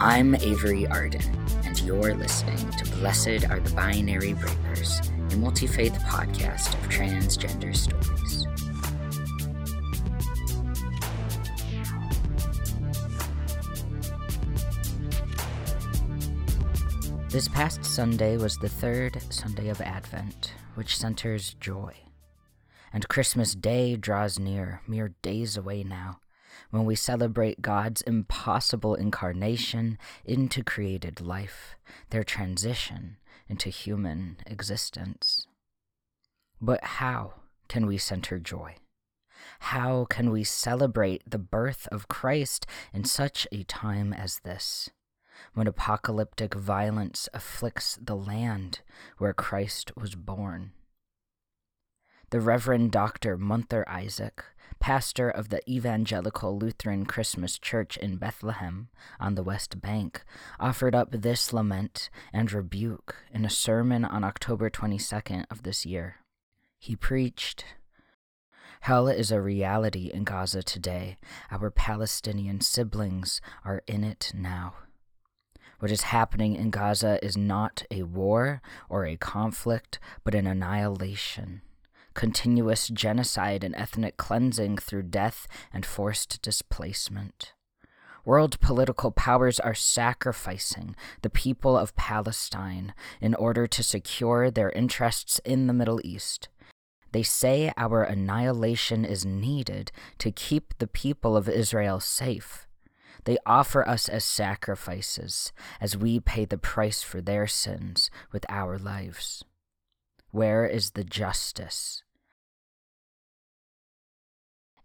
I'm Avery Arden, and you're listening to Blessed Are the Binary Breakers, a multi faith podcast of transgender stories. This past Sunday was the third Sunday of Advent, which centers joy. And Christmas Day draws near, mere days away now, when we celebrate God's impossible incarnation into created life, their transition into human existence. But how can we center joy? How can we celebrate the birth of Christ in such a time as this? when apocalyptic violence afflicts the land where Christ was born. The Reverend Dr. Munther Isaac, pastor of the Evangelical Lutheran Christmas Church in Bethlehem on the West Bank, offered up this lament and rebuke in a sermon on October 22nd of this year. He preached, Hell is a reality in Gaza today. Our Palestinian siblings are in it now. What is happening in Gaza is not a war or a conflict, but an annihilation. Continuous genocide and ethnic cleansing through death and forced displacement. World political powers are sacrificing the people of Palestine in order to secure their interests in the Middle East. They say our annihilation is needed to keep the people of Israel safe. They offer us as sacrifices as we pay the price for their sins with our lives. Where is the justice?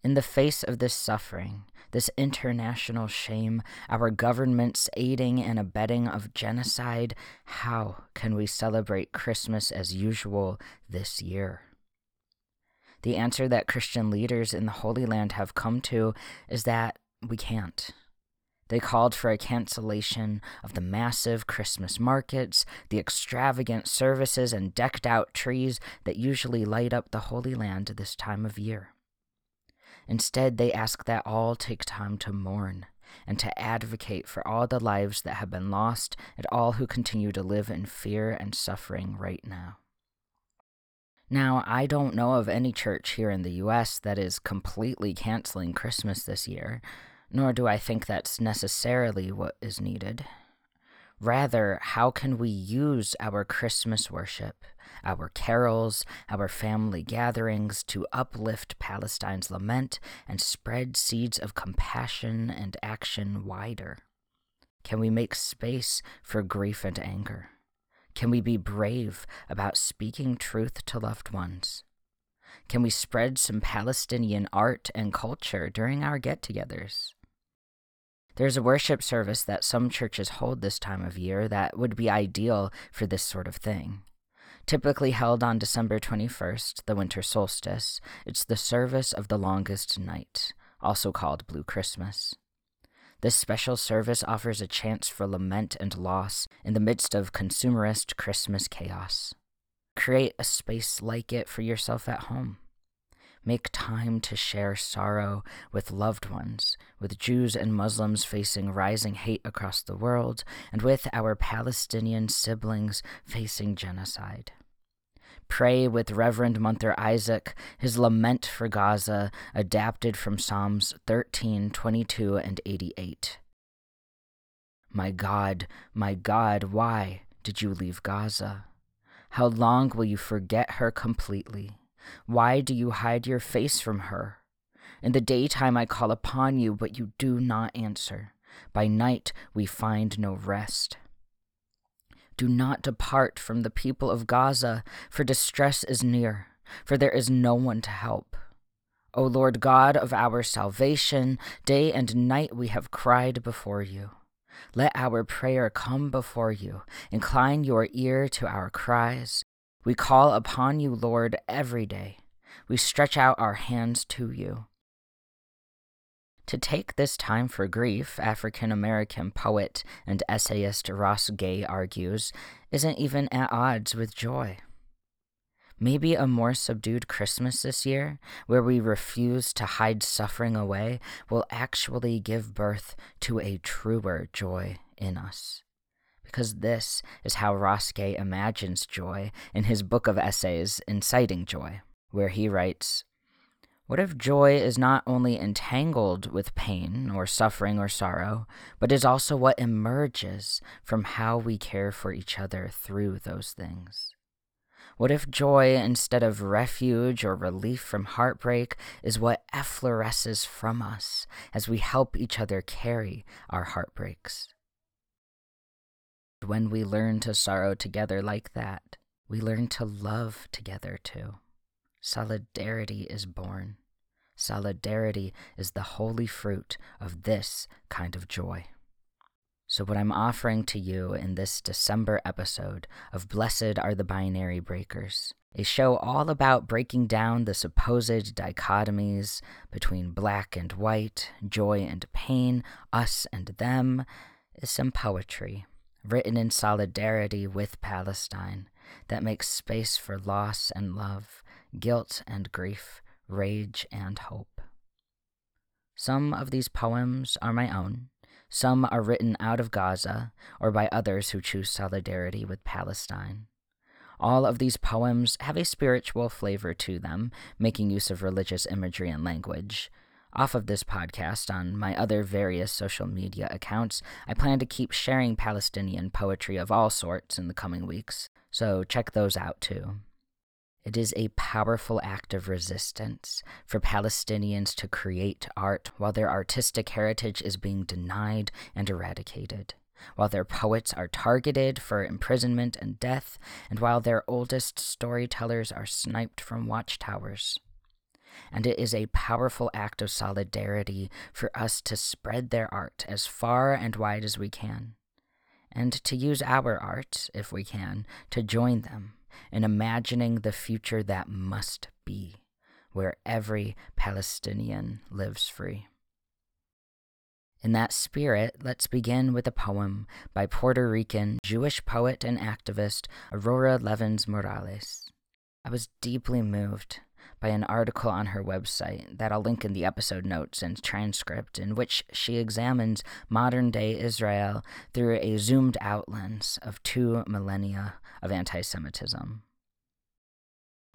In the face of this suffering, this international shame, our government's aiding and abetting of genocide, how can we celebrate Christmas as usual this year? The answer that Christian leaders in the Holy Land have come to is that we can't. They called for a cancellation of the massive Christmas markets, the extravagant services, and decked out trees that usually light up the Holy Land this time of year. Instead, they ask that all take time to mourn and to advocate for all the lives that have been lost and all who continue to live in fear and suffering right now. Now, I don't know of any church here in the US that is completely canceling Christmas this year nor do I think that's necessarily what is needed. Rather, how can we use our Christmas worship, our carols, our family gatherings to uplift Palestine's lament and spread seeds of compassion and action wider? Can we make space for grief and anger? Can we be brave about speaking truth to loved ones? Can we spread some Palestinian art and culture during our get togethers? There's a worship service that some churches hold this time of year that would be ideal for this sort of thing. Typically held on December 21st, the winter solstice, it's the service of the longest night, also called Blue Christmas. This special service offers a chance for lament and loss in the midst of consumerist Christmas chaos. Create a space like it for yourself at home. Make time to share sorrow with loved ones, with Jews and Muslims facing rising hate across the world, and with our Palestinian siblings facing genocide. Pray with Reverend Munther Isaac, his lament for Gaza, adapted from Psalms 13, 22, and 88. My God, my God, why did you leave Gaza? How long will you forget her completely? Why do you hide your face from her? In the daytime I call upon you, but you do not answer. By night we find no rest. Do not depart from the people of Gaza, for distress is near, for there is no one to help. O Lord God of our salvation, day and night we have cried before you. Let our prayer come before you. Incline your ear to our cries. We call upon you, Lord, every day. We stretch out our hands to you. To take this time for grief, African American poet and essayist Ross Gay argues, isn't even at odds with joy. Maybe a more subdued Christmas this year, where we refuse to hide suffering away, will actually give birth to a truer joy in us. Because this is how Gay imagines joy in his book of essays, Inciting Joy, where he writes what if joy is not only entangled with pain or suffering or sorrow, but is also what emerges from how we care for each other through those things? What if joy, instead of refuge or relief from heartbreak, is what effloresces from us as we help each other carry our heartbreaks? When we learn to sorrow together like that, we learn to love together too solidarity is born. Solidarity is the holy fruit of this kind of joy. So, what I'm offering to you in this December episode of Blessed Are the Binary Breakers, a show all about breaking down the supposed dichotomies between black and white, joy and pain, us and them, is some poetry written in solidarity with Palestine that makes space for loss and love, guilt and grief, rage and hope. Some of these poems are my own. Some are written out of Gaza or by others who choose solidarity with Palestine. All of these poems have a spiritual flavor to them, making use of religious imagery and language. Off of this podcast, on my other various social media accounts, I plan to keep sharing Palestinian poetry of all sorts in the coming weeks, so check those out too. It is a powerful act of resistance for Palestinians to create art while their artistic heritage is being denied and eradicated, while their poets are targeted for imprisonment and death, and while their oldest storytellers are sniped from watchtowers. And it is a powerful act of solidarity for us to spread their art as far and wide as we can, and to use our art, if we can, to join them in imagining the future that must be, where every Palestinian lives free. In that spirit, let's begin with a poem by Puerto Rican Jewish poet and activist Aurora Levins Morales. I was deeply moved by an article on her website that I'll link in the episode notes and transcript, in which she examines modern day Israel through a zoomed out lens of two millennia of anti Semitism.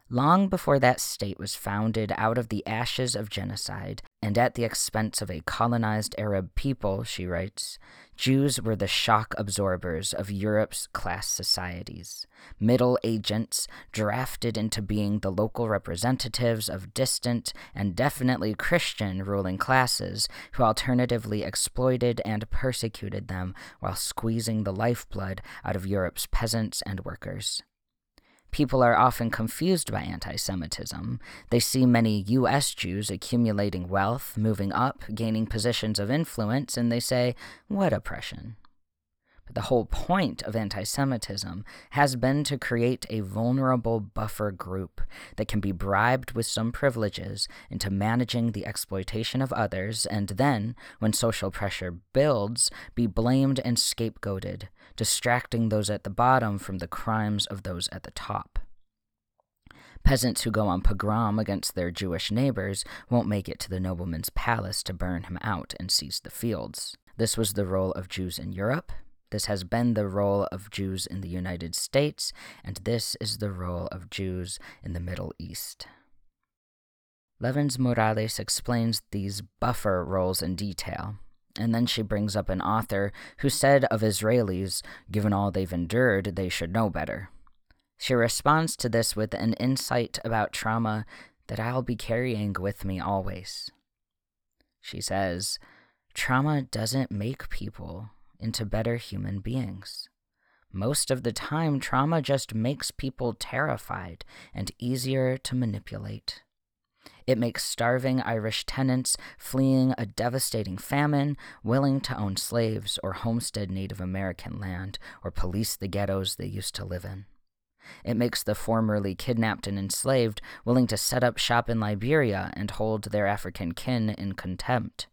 Long before that state was founded out of the ashes of genocide and at the expense of a colonized Arab people, she writes, Jews were the shock absorbers of Europe's class societies, middle agents drafted into being the local representatives of distant and definitely Christian ruling classes who alternatively exploited and persecuted them while squeezing the lifeblood out of Europe's peasants and workers. People are often confused by anti Semitism. They see many U.S. Jews accumulating wealth, moving up, gaining positions of influence, and they say, What oppression? The whole point of anti Semitism has been to create a vulnerable buffer group that can be bribed with some privileges into managing the exploitation of others, and then, when social pressure builds, be blamed and scapegoated, distracting those at the bottom from the crimes of those at the top. Peasants who go on pogrom against their Jewish neighbors won't make it to the nobleman's palace to burn him out and seize the fields. This was the role of Jews in Europe, this has been the role of Jews in the United States, and this is the role of Jews in the Middle East. Levins Morales explains these buffer roles in detail, and then she brings up an author who said of Israelis, given all they've endured, they should know better. She responds to this with an insight about trauma that I'll be carrying with me always. She says, Trauma doesn't make people, into better human beings. Most of the time, trauma just makes people terrified and easier to manipulate. It makes starving Irish tenants fleeing a devastating famine willing to own slaves or homestead Native American land or police the ghettos they used to live in. It makes the formerly kidnapped and enslaved willing to set up shop in Liberia and hold their African kin in contempt.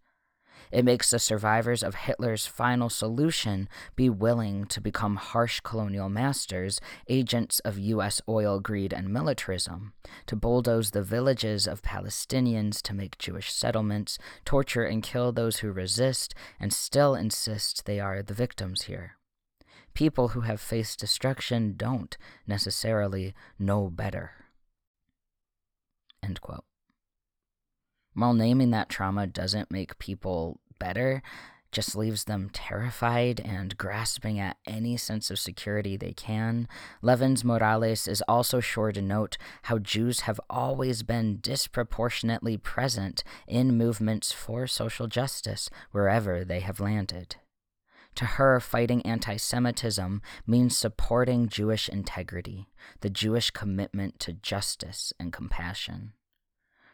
It makes the survivors of Hitler's final solution be willing to become harsh colonial masters, agents of U.S. oil greed and militarism, to bulldoze the villages of Palestinians to make Jewish settlements, torture and kill those who resist, and still insist they are the victims here. People who have faced destruction don't necessarily know better. End quote. While naming that trauma doesn't make people better, just leaves them terrified and grasping at any sense of security they can. Levins Morales is also sure to note how Jews have always been disproportionately present in movements for social justice wherever they have landed. To her, fighting anti Semitism means supporting Jewish integrity, the Jewish commitment to justice and compassion.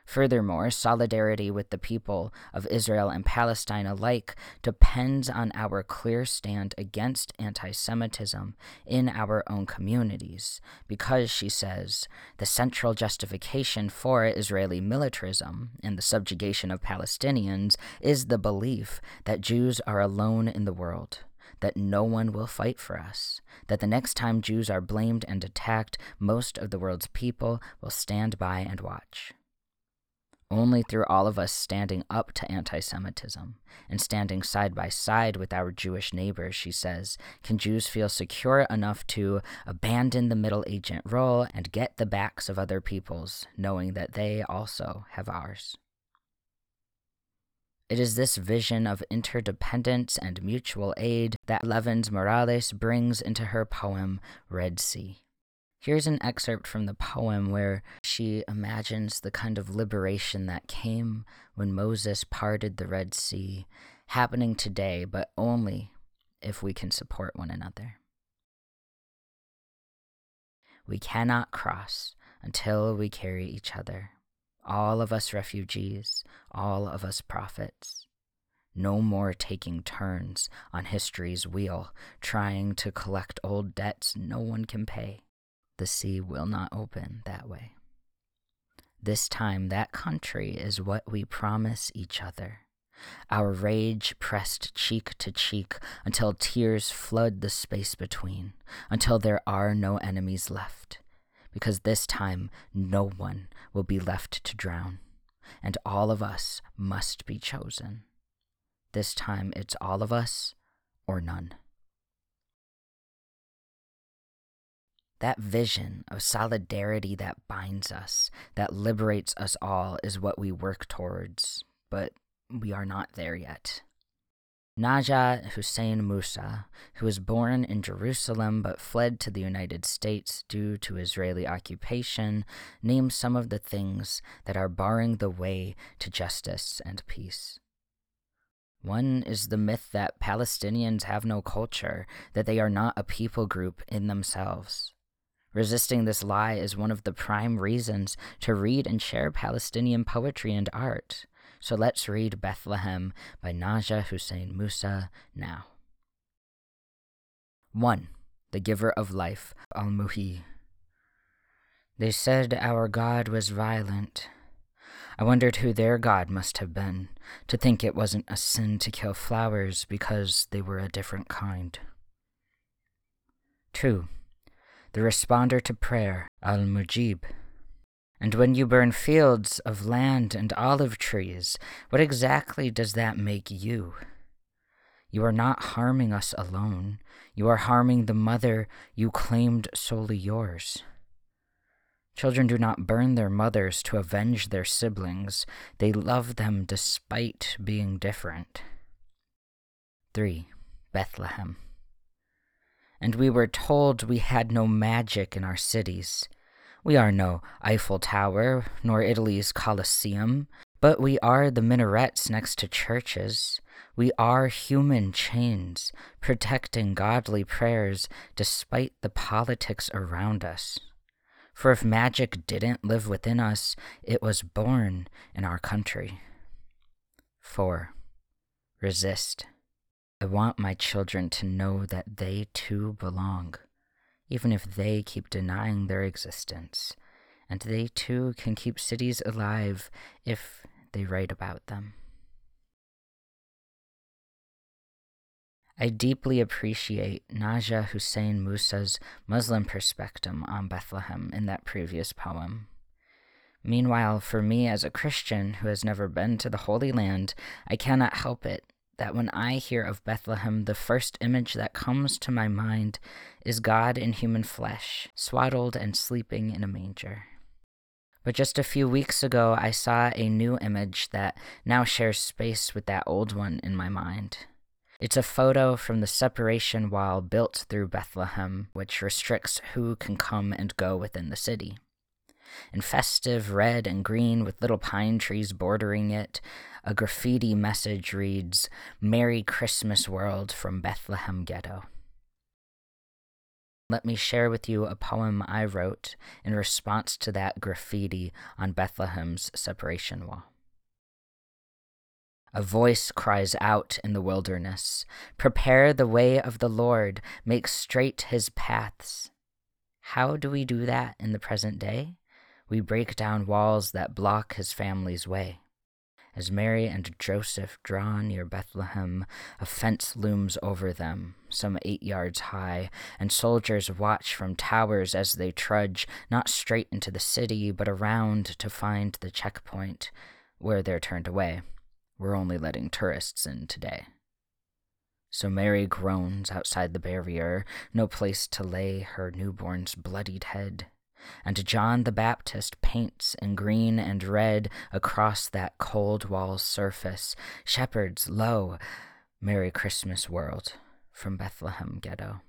Furthermore, solidarity with the people of Israel and Palestine alike depends on our clear stand against anti Semitism in our own communities, because, she says, the central justification for Israeli militarism and the subjugation of Palestinians is the belief that Jews are alone in the world that no one will fight for us, that the next time Jews are blamed and attacked, most of the world's people will stand by and watch. Only through all of us standing up to anti Semitism and standing side by side with our Jewish neighbors, she says, can Jews feel secure enough to abandon the middle agent role and get the backs of other peoples, knowing that they also have ours. It is this vision of interdependence and mutual aid that Levins Morales brings into her poem Red Sea. Here's an excerpt from the poem where she imagines the kind of liberation that came when Moses parted the Red Sea happening today, but only if we can support one another. We cannot cross until we carry each other. All of us refugees, all of us prophets. No more taking turns on history's wheel, trying to collect old debts no one can pay the sea will not open that way. This time, that country is what we promise each other. Our rage pressed cheek to cheek until tears flood the space between, until there are no enemies left. Because this time, no one will be left to drown, and all of us must be chosen. This time, it's all of us or none. That vision of solidarity that binds us, that liberates us all, is what we work towards, but we are not there yet. Najah Hussein Musa, who was born in Jerusalem but fled to the United States due to Israeli occupation, names some of the things that are barring the way to justice and peace. One is the myth that Palestinians have no culture, that they are not a people group in themselves. Resisting this lie is one of the prime reasons to read and share Palestinian poetry and art. So let's read Bethlehem by Najah Hussein Musa now. 1. The Giver of Life, Al Muhi. They said our God was violent. I wondered who their God must have been, to think it wasn't a sin to kill flowers because they were a different kind. 2 the responder to prayer, Al Mujib. And when you burn fields of land and olive trees, what exactly does that make you? You are not harming us alone. You are harming the mother you claimed solely yours. Children do not burn their mothers to avenge their siblings, they love them despite being different. 3. Bethlehem and we were told we had no magic in our cities. We are no Eiffel Tower, nor Italy's Colosseum, but we are the minarets next to churches. We are human chains, protecting godly prayers despite the politics around us. For if magic didn't live within us, it was born in our country. 4. Resist. I want my children to know that they too belong, even if they keep denying their existence, and they too can keep cities alive if they write about them. I deeply appreciate Najah Hussein Musa's Muslim perspective on Bethlehem in that previous poem. Meanwhile, for me as a Christian who has never been to the Holy Land, I cannot help it that when I hear of Bethlehem, the first image that comes to my mind is God in human flesh, swaddled and sleeping in a manger. But just a few weeks ago, I saw a new image that now shares space with that old one in my mind. It's a photo from the separation wall built through Bethlehem, which restricts who can come and go within the city. In festive red and green with little pine trees bordering it, a graffiti message reads, Merry Christmas World from Bethlehem Ghetto. Let me share with you a poem I wrote in response to that graffiti on Bethlehem's separation wall. A voice cries out in the wilderness Prepare the way of the Lord, make straight his paths. How do we do that in the present day? We break down walls that block his family's way. As Mary and Joseph draw near Bethlehem, a fence looms over them, some eight yards high, and soldiers watch from towers as they trudge, not straight into the city, but around to find the checkpoint, where they're turned away. We're only letting tourists in today. So Mary groans outside the barrier, no place to lay her newborn's bloodied head. And John the Baptist paints in green and red across that cold wall's surface Shepherds, lo, Merry Christmas world from Bethlehem Ghetto.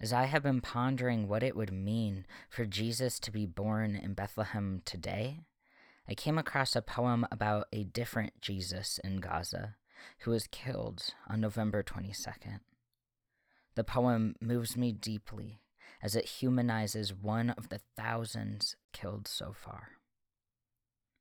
As I have been pondering what it would mean for Jesus to be born in Bethlehem today, I came across a poem about a different Jesus in Gaza who was killed on November 22nd. The poem moves me deeply as it humanizes one of the thousands killed so far.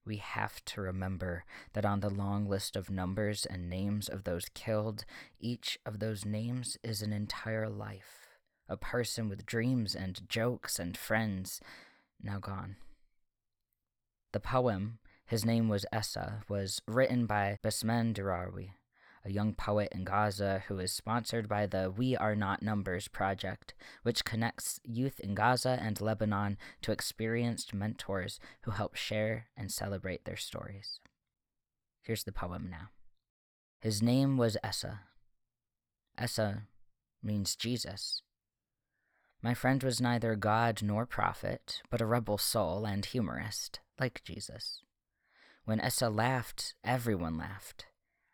We have to remember that on the long list of numbers and names of those killed, each of those names is an entire life, a person with dreams and jokes and friends now gone. The poem, his name was Essa, was written by Basman Derawi, a young poet in Gaza who is sponsored by the We Are Not Numbers project, which connects youth in Gaza and Lebanon to experienced mentors who help share and celebrate their stories. Here's the poem now. His name was Essa. Essa means Jesus. My friend was neither God nor prophet, but a rebel soul and humorist like Jesus. When Essa laughed, everyone laughed.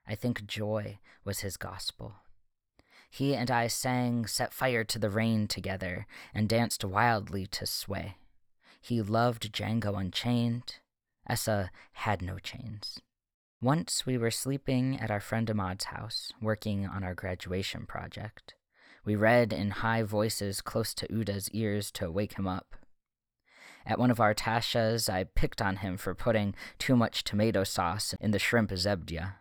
I think joy was his gospel. He and I sang Set Fire to the Rain together and danced wildly to Sway. He loved Django Unchained. Essa had no chains. Once we were sleeping at our friend Ahmad's house, working on our graduation project. We read in high voices close to Uda's ears to wake him up. At one of our tashas, I picked on him for putting too much tomato sauce in the shrimp zebdia.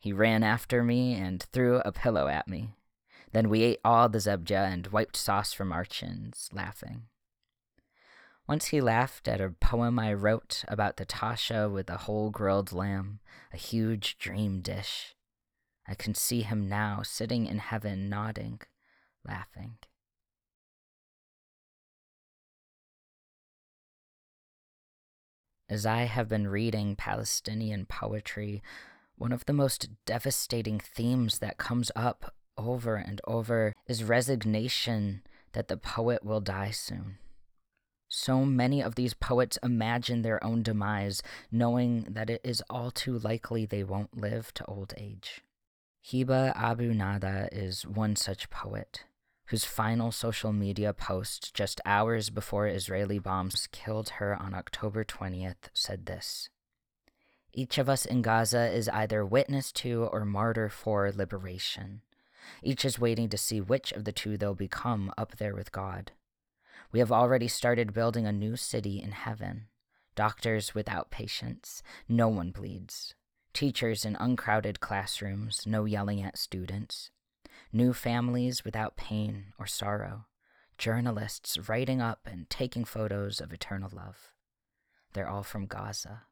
He ran after me and threw a pillow at me. Then we ate all the zebdia and wiped sauce from our chins, laughing. Once he laughed at a poem I wrote about the Tasha with a whole grilled lamb, a huge dream dish. I can see him now sitting in heaven, nodding, laughing. As I have been reading Palestinian poetry, one of the most devastating themes that comes up over and over is resignation that the poet will die soon. So many of these poets imagine their own demise, knowing that it is all too likely they won't live to old age. Hiba Abu Nada is one such poet whose final social media post just hours before Israeli bombs killed her on October 20th said this Each of us in Gaza is either witness to or martyr for liberation. Each is waiting to see which of the two they'll become up there with God. We have already started building a new city in heaven. Doctors without patients, no one bleeds. Teachers in uncrowded classrooms, no yelling at students new families without pain or sorrow, journalists writing up and taking photos of eternal love. They're all from Gaza.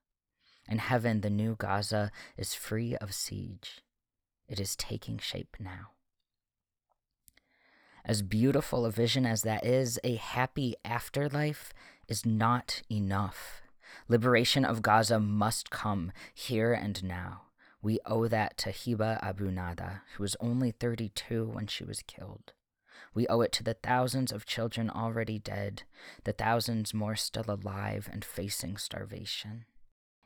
In heaven, the new Gaza is free of siege. It is taking shape now. As beautiful a vision as that is, a happy afterlife is not enough. Liberation of Gaza must come here and now. We owe that to Hiba Abu Nada, who was only 32 when she was killed. We owe it to the thousands of children already dead, the thousands more still alive and facing starvation.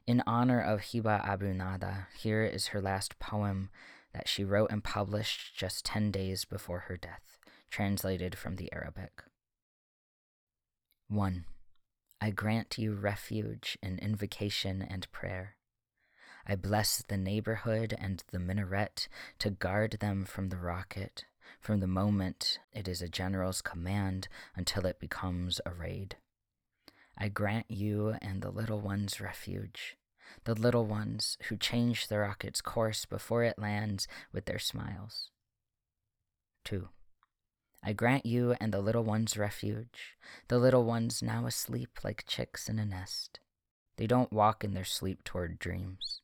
In honor of Hiba Abu Nada, here is her last poem that she wrote and published just 10 days before her death, translated from the Arabic. 1. I grant you refuge in invocation and prayer. I bless the neighborhood and the minaret to guard them from the rocket, from the moment it is a general's command until it becomes a raid. I grant you and the little ones refuge, the little ones who change the rocket's course before it lands with their smiles. 2. I grant you and the little ones refuge, the little ones now asleep like chicks in a nest. They don't walk in their sleep toward dreams.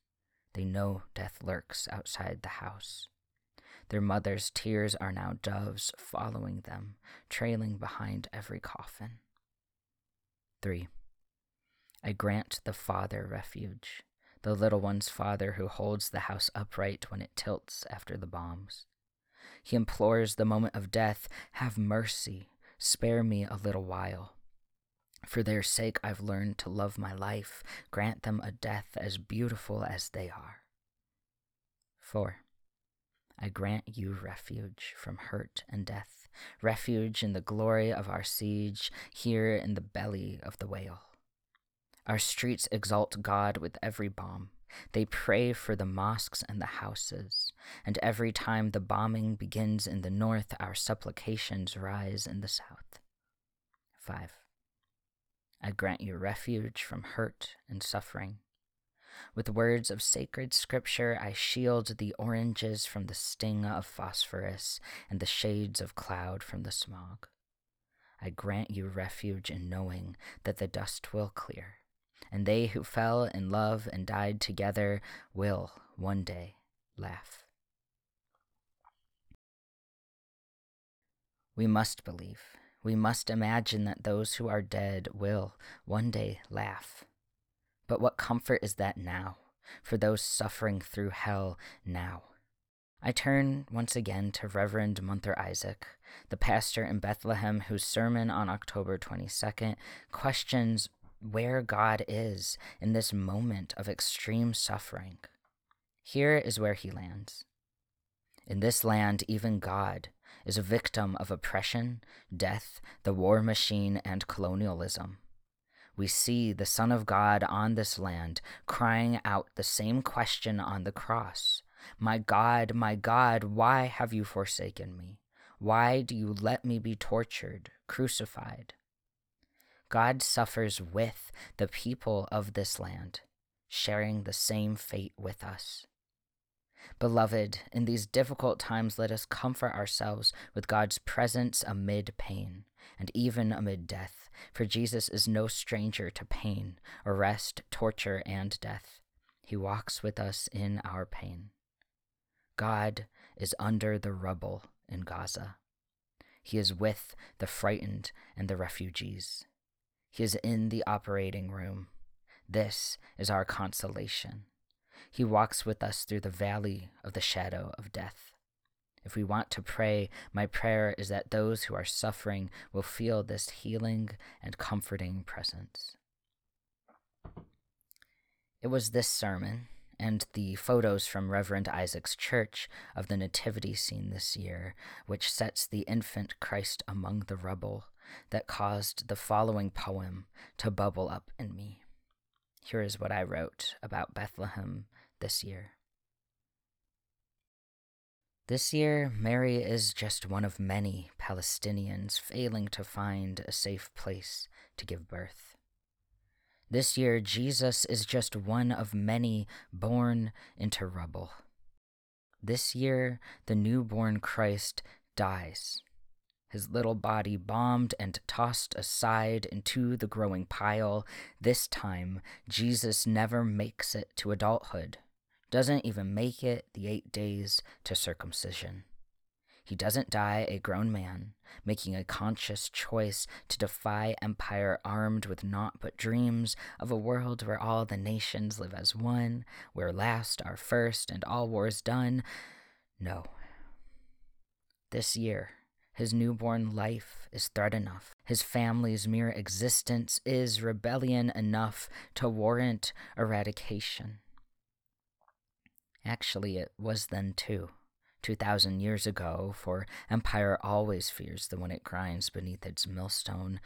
They know death lurks outside the house. Their mother's tears are now doves following them, trailing behind every coffin. 3. I grant the father refuge, the little one's father who holds the house upright when it tilts after the bombs. He implores the moment of death Have mercy, spare me a little while. For their sake, I've learned to love my life. Grant them a death as beautiful as they are. 4. I grant you refuge from hurt and death, refuge in the glory of our siege, here in the belly of the whale. Our streets exalt God with every bomb. They pray for the mosques and the houses, and every time the bombing begins in the north, our supplications rise in the south. 5. I grant you refuge from hurt and suffering. With words of sacred scripture, I shield the oranges from the sting of phosphorus and the shades of cloud from the smog. I grant you refuge in knowing that the dust will clear and they who fell in love and died together will one day laugh. We must believe. We must imagine that those who are dead will one day laugh. But what comfort is that now, for those suffering through hell now? I turn once again to Reverend Munther Isaac, the pastor in Bethlehem whose sermon on October 22nd questions where God is in this moment of extreme suffering. Here is where he lands. In this land, even God is a victim of oppression, death, the war machine, and colonialism. We see the Son of God on this land crying out the same question on the cross My God, my God, why have you forsaken me? Why do you let me be tortured, crucified? God suffers with the people of this land, sharing the same fate with us. Beloved, in these difficult times, let us comfort ourselves with God's presence amid pain and even amid death, for Jesus is no stranger to pain, arrest, torture, and death. He walks with us in our pain. God is under the rubble in Gaza. He is with the frightened and the refugees. He is in the operating room. This is our consolation. He walks with us through the valley of the shadow of death. If we want to pray, my prayer is that those who are suffering will feel this healing and comforting presence. It was this sermon and the photos from Reverend Isaac's church of the nativity scene this year, which sets the infant Christ among the rubble, that caused the following poem to bubble up in me. Here is what I wrote about Bethlehem this year. This year, Mary is just one of many Palestinians failing to find a safe place to give birth. This year, Jesus is just one of many born into rubble. This year, the newborn Christ dies his little body bombed and tossed aside into the growing pile. This time, Jesus never makes it to adulthood. Doesn't even make it the eight days to circumcision. He doesn't die a grown man, making a conscious choice to defy empire armed with naught but dreams of a world where all the nations live as one, where last are first and all wars done. No. This year, his newborn life is threat enough. His family's mere existence is rebellion enough to warrant eradication. Actually, it was then too. 2,000 years ago, for empire always fears the one it grinds beneath its millstone.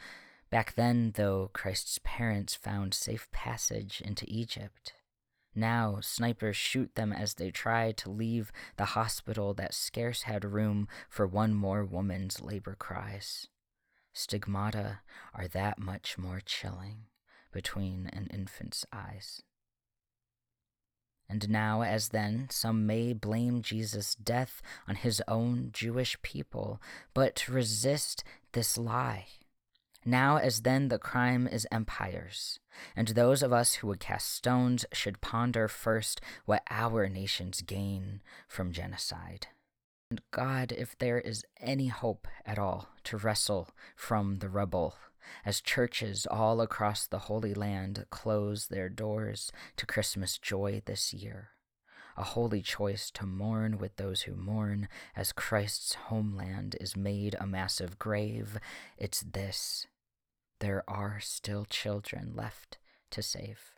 Back then, though, Christ's parents found safe passage into Egypt. Now, snipers shoot them as they try to leave the hospital that scarce had room for one more woman's labor cries. Stigmata are that much more chilling between an infant's eyes. And now, as then, some may blame Jesus' death on his own Jewish people, but resist this lie. Now, as then, the crime is empire's, and those of us who would cast stones should ponder first what our nations gain from genocide. And God, if there is any hope at all to wrestle from the rubble, as churches all across the Holy Land close their doors to Christmas joy this year. A holy choice to mourn with those who mourn as Christ's homeland is made a massive grave. It's this there are still children left to save.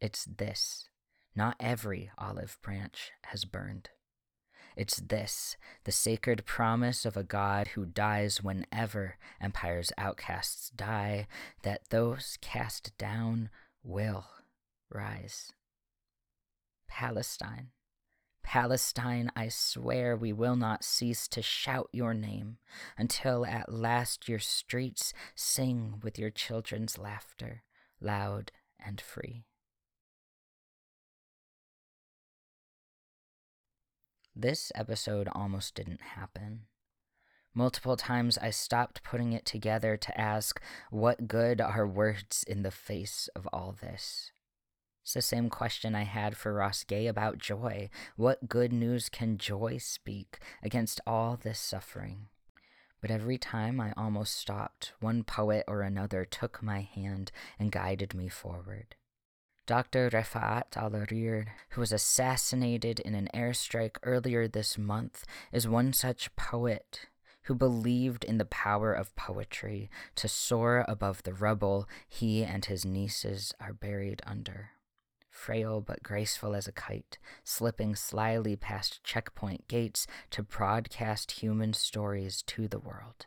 It's this not every olive branch has burned. It's this, the sacred promise of a God who dies whenever empire's outcasts die, that those cast down will rise. Palestine. Palestine, I swear we will not cease to shout your name until at last your streets sing with your children's laughter, loud and free. This episode almost didn't happen. Multiple times I stopped putting it together to ask, what good are words in the face of all this? It's the same question I had for Ross Gay about joy. What good news can joy speak against all this suffering? But every time I almost stopped, one poet or another took my hand and guided me forward. Dr. Refaat Alareer, who was assassinated in an airstrike earlier this month, is one such poet who believed in the power of poetry to soar above the rubble he and his nieces are buried under. Frail but graceful as a kite, slipping slyly past checkpoint gates to broadcast human stories to the world.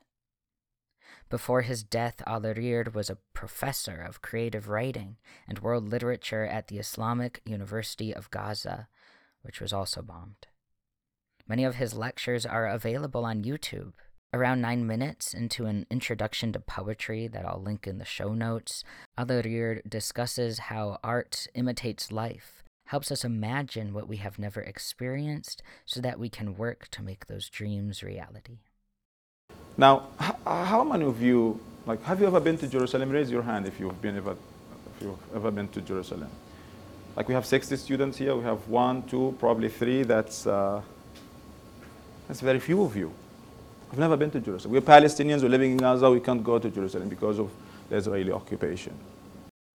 Before his death, Alareer was a professor of creative writing and world literature at the Islamic University of Gaza, which was also bombed. Many of his lectures are available on YouTube. Around nine minutes into an introduction to poetry that I'll link in the show notes, Alareer discusses how art imitates life, helps us imagine what we have never experienced so that we can work to make those dreams reality. Now, how many of you, like, have you ever been to Jerusalem? Raise your hand if you've been ever, if you've ever been to Jerusalem. Like, we have 60 students here. We have one, two, probably three. That's, uh, that's very few of you. I've never been to Jerusalem. We're Palestinians. We're living in Gaza. We can't go to Jerusalem because of the Israeli occupation.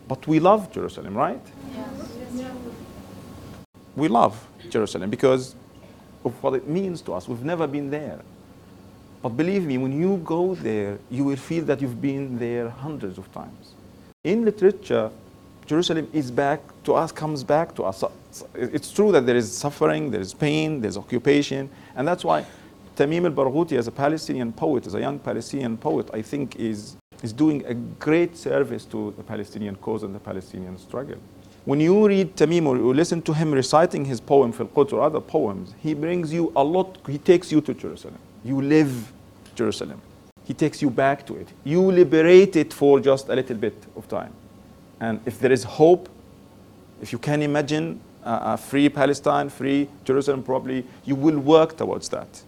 But we love Jerusalem, right? Yes. We love Jerusalem because of what it means to us. We've never been there. But believe me, when you go there, you will feel that you've been there hundreds of times. In literature, Jerusalem is back to us, comes back to us. It's true that there is suffering, there is pain, there's occupation, and that's why Tamim al-Barghouti, as a Palestinian poet, as a young Palestinian poet, I think is, is doing a great service to the Palestinian cause and the Palestinian struggle. When you read Tamim or you listen to him reciting his poem, Fil Quds, or other poems, he brings you a lot, he takes you to Jerusalem. You live Jerusalem. He takes you back to it. You liberate it for just a little bit of time. And if there is hope, if you can imagine a, free Palestine, free Jerusalem, probably you will work towards that.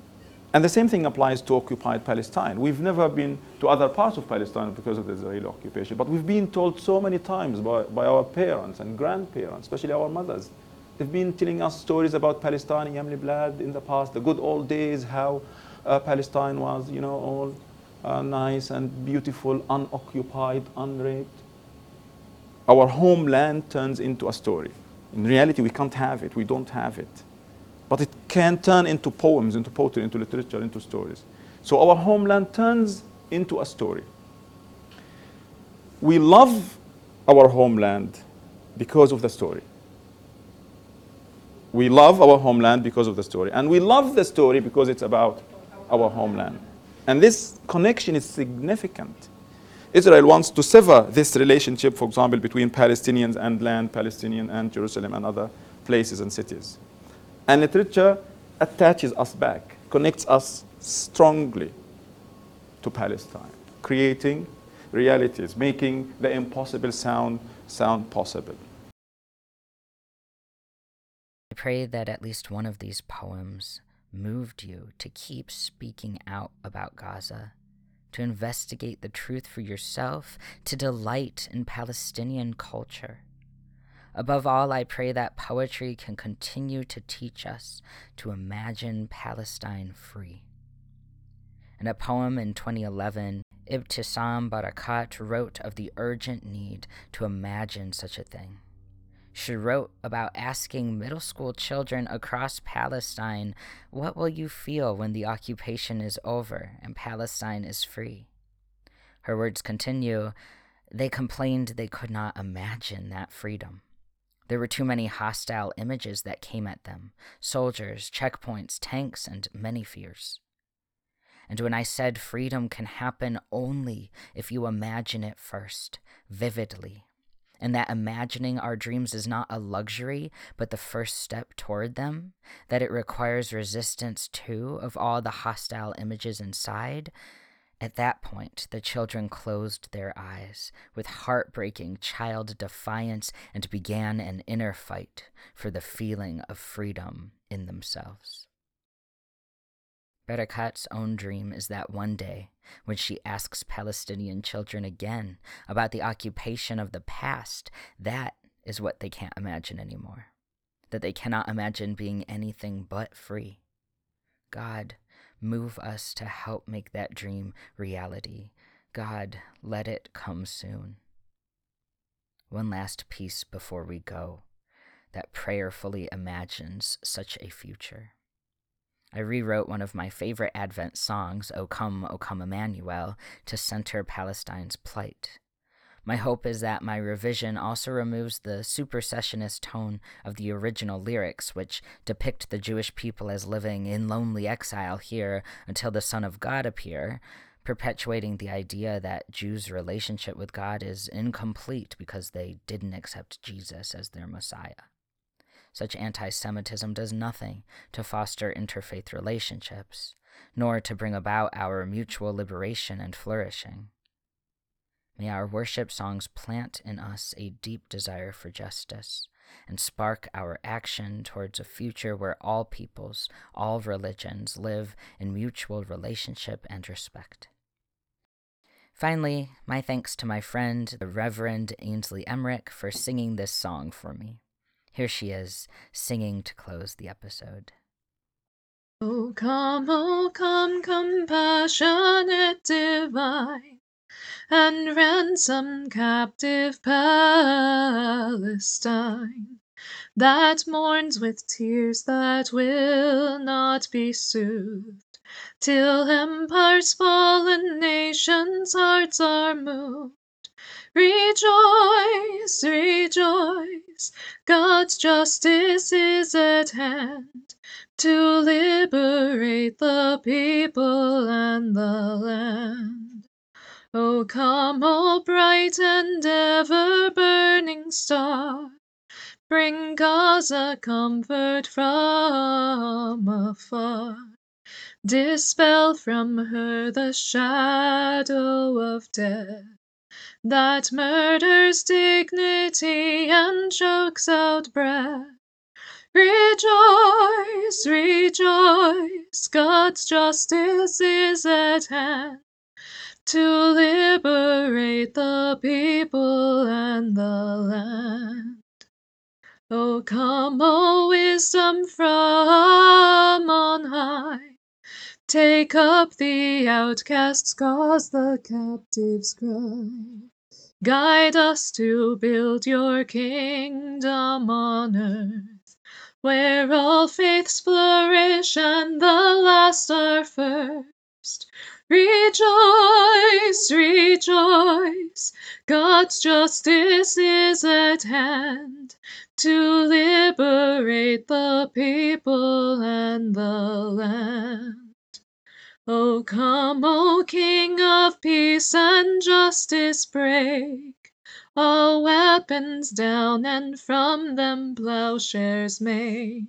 And the same thing applies to occupied Palestine. We've never been to other parts of Palestine because of the Israeli occupation, but we've been told so many times by, by our parents and grandparents, especially our mothers, They've been telling us stories about Palestine, Yamli Blad in the past, the good old days, how uh, Palestine was, you know, all uh, nice and beautiful, unoccupied, unraped. Our homeland turns into a story. In reality, we can't have it. We don't have it. But it can turn into poems, into poetry, into literature, into stories. So our homeland turns into a story. We love our homeland because of the story. We love our homeland because of the story. And we love the story because it's about our homeland. And this connection is significant. Israel wants to sever this relationship, for example, between Palestinians and land, Palestinian and Jerusalem and other places and cities. And literature attaches us back, connects us strongly to Palestine, creating realities, making the impossible sound sound possible. I pray that at least one of these poems moved you to keep speaking out about Gaza, to investigate the truth for yourself, to delight in Palestinian culture. Above all, I pray that poetry can continue to teach us to imagine Palestine free. In a poem in 2011, Ibtisam Barakat wrote of the urgent need to imagine such a thing. She wrote about asking middle school children across Palestine, What will you feel when the occupation is over and Palestine is free? Her words continue They complained they could not imagine that freedom. There were too many hostile images that came at them soldiers, checkpoints, tanks, and many fears. And when I said freedom can happen only if you imagine it first, vividly, and that imagining our dreams is not a luxury, but the first step toward them, that it requires resistance too of all the hostile images inside. At that point, the children closed their eyes with heartbreaking child defiance and began an inner fight for the feeling of freedom in themselves. Barakat's own dream is that one day, when she asks Palestinian children again about the occupation of the past, that is what they can't imagine anymore. That they cannot imagine being anything but free. God, move us to help make that dream reality. God, let it come soon. One last piece before we go that prayerfully imagines such a future. I rewrote one of my favorite Advent songs, O Come, O Come Emmanuel, to center Palestine's plight. My hope is that my revision also removes the supersessionist tone of the original lyrics, which depict the Jewish people as living in lonely exile here until the Son of God appear, perpetuating the idea that Jews' relationship with God is incomplete because they didn't accept Jesus as their Messiah. Such anti Semitism does nothing to foster interfaith relationships, nor to bring about our mutual liberation and flourishing. May our worship songs plant in us a deep desire for justice and spark our action towards a future where all peoples, all religions live in mutual relationship and respect. Finally, my thanks to my friend, the Reverend Ainsley Herrick, for singing this song for me. Here she is, singing to close the episode. Oh, come, oh, come, compassionate divine, and ransom captive Palestine, that mourns with tears that will not be soothed, till empire's fallen nations' hearts are moved Rejoice, rejoice, God's justice is at hand to liberate the people and the land. O come, O bright and ever burning star, bring Gaza comfort from afar. Dispel from her the shadow of death that murders dignity and chokes out breath. Rejoice, rejoice, God's justice is at hand to liberate the people and the land. O come, O wisdom from on high, Take up the outcast's cause, the captive's cry. Guide us to build your kingdom on earth, Where all faiths flourish and the last are first. Rejoice, rejoice, God's justice is at hand To liberate the people and the land. O come, O King of peace and justice break All weapons down and from them plowshares make.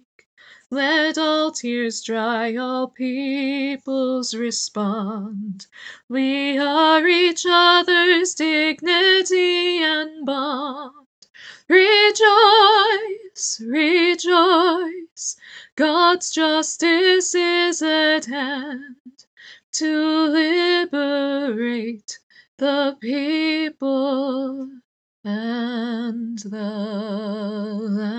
Let all tears dry, all peoples respond, We are each other's dignity and bond. Rejoice, rejoice, God's justice is at hand to liberate the people and the land.